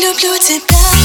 люблю тебя.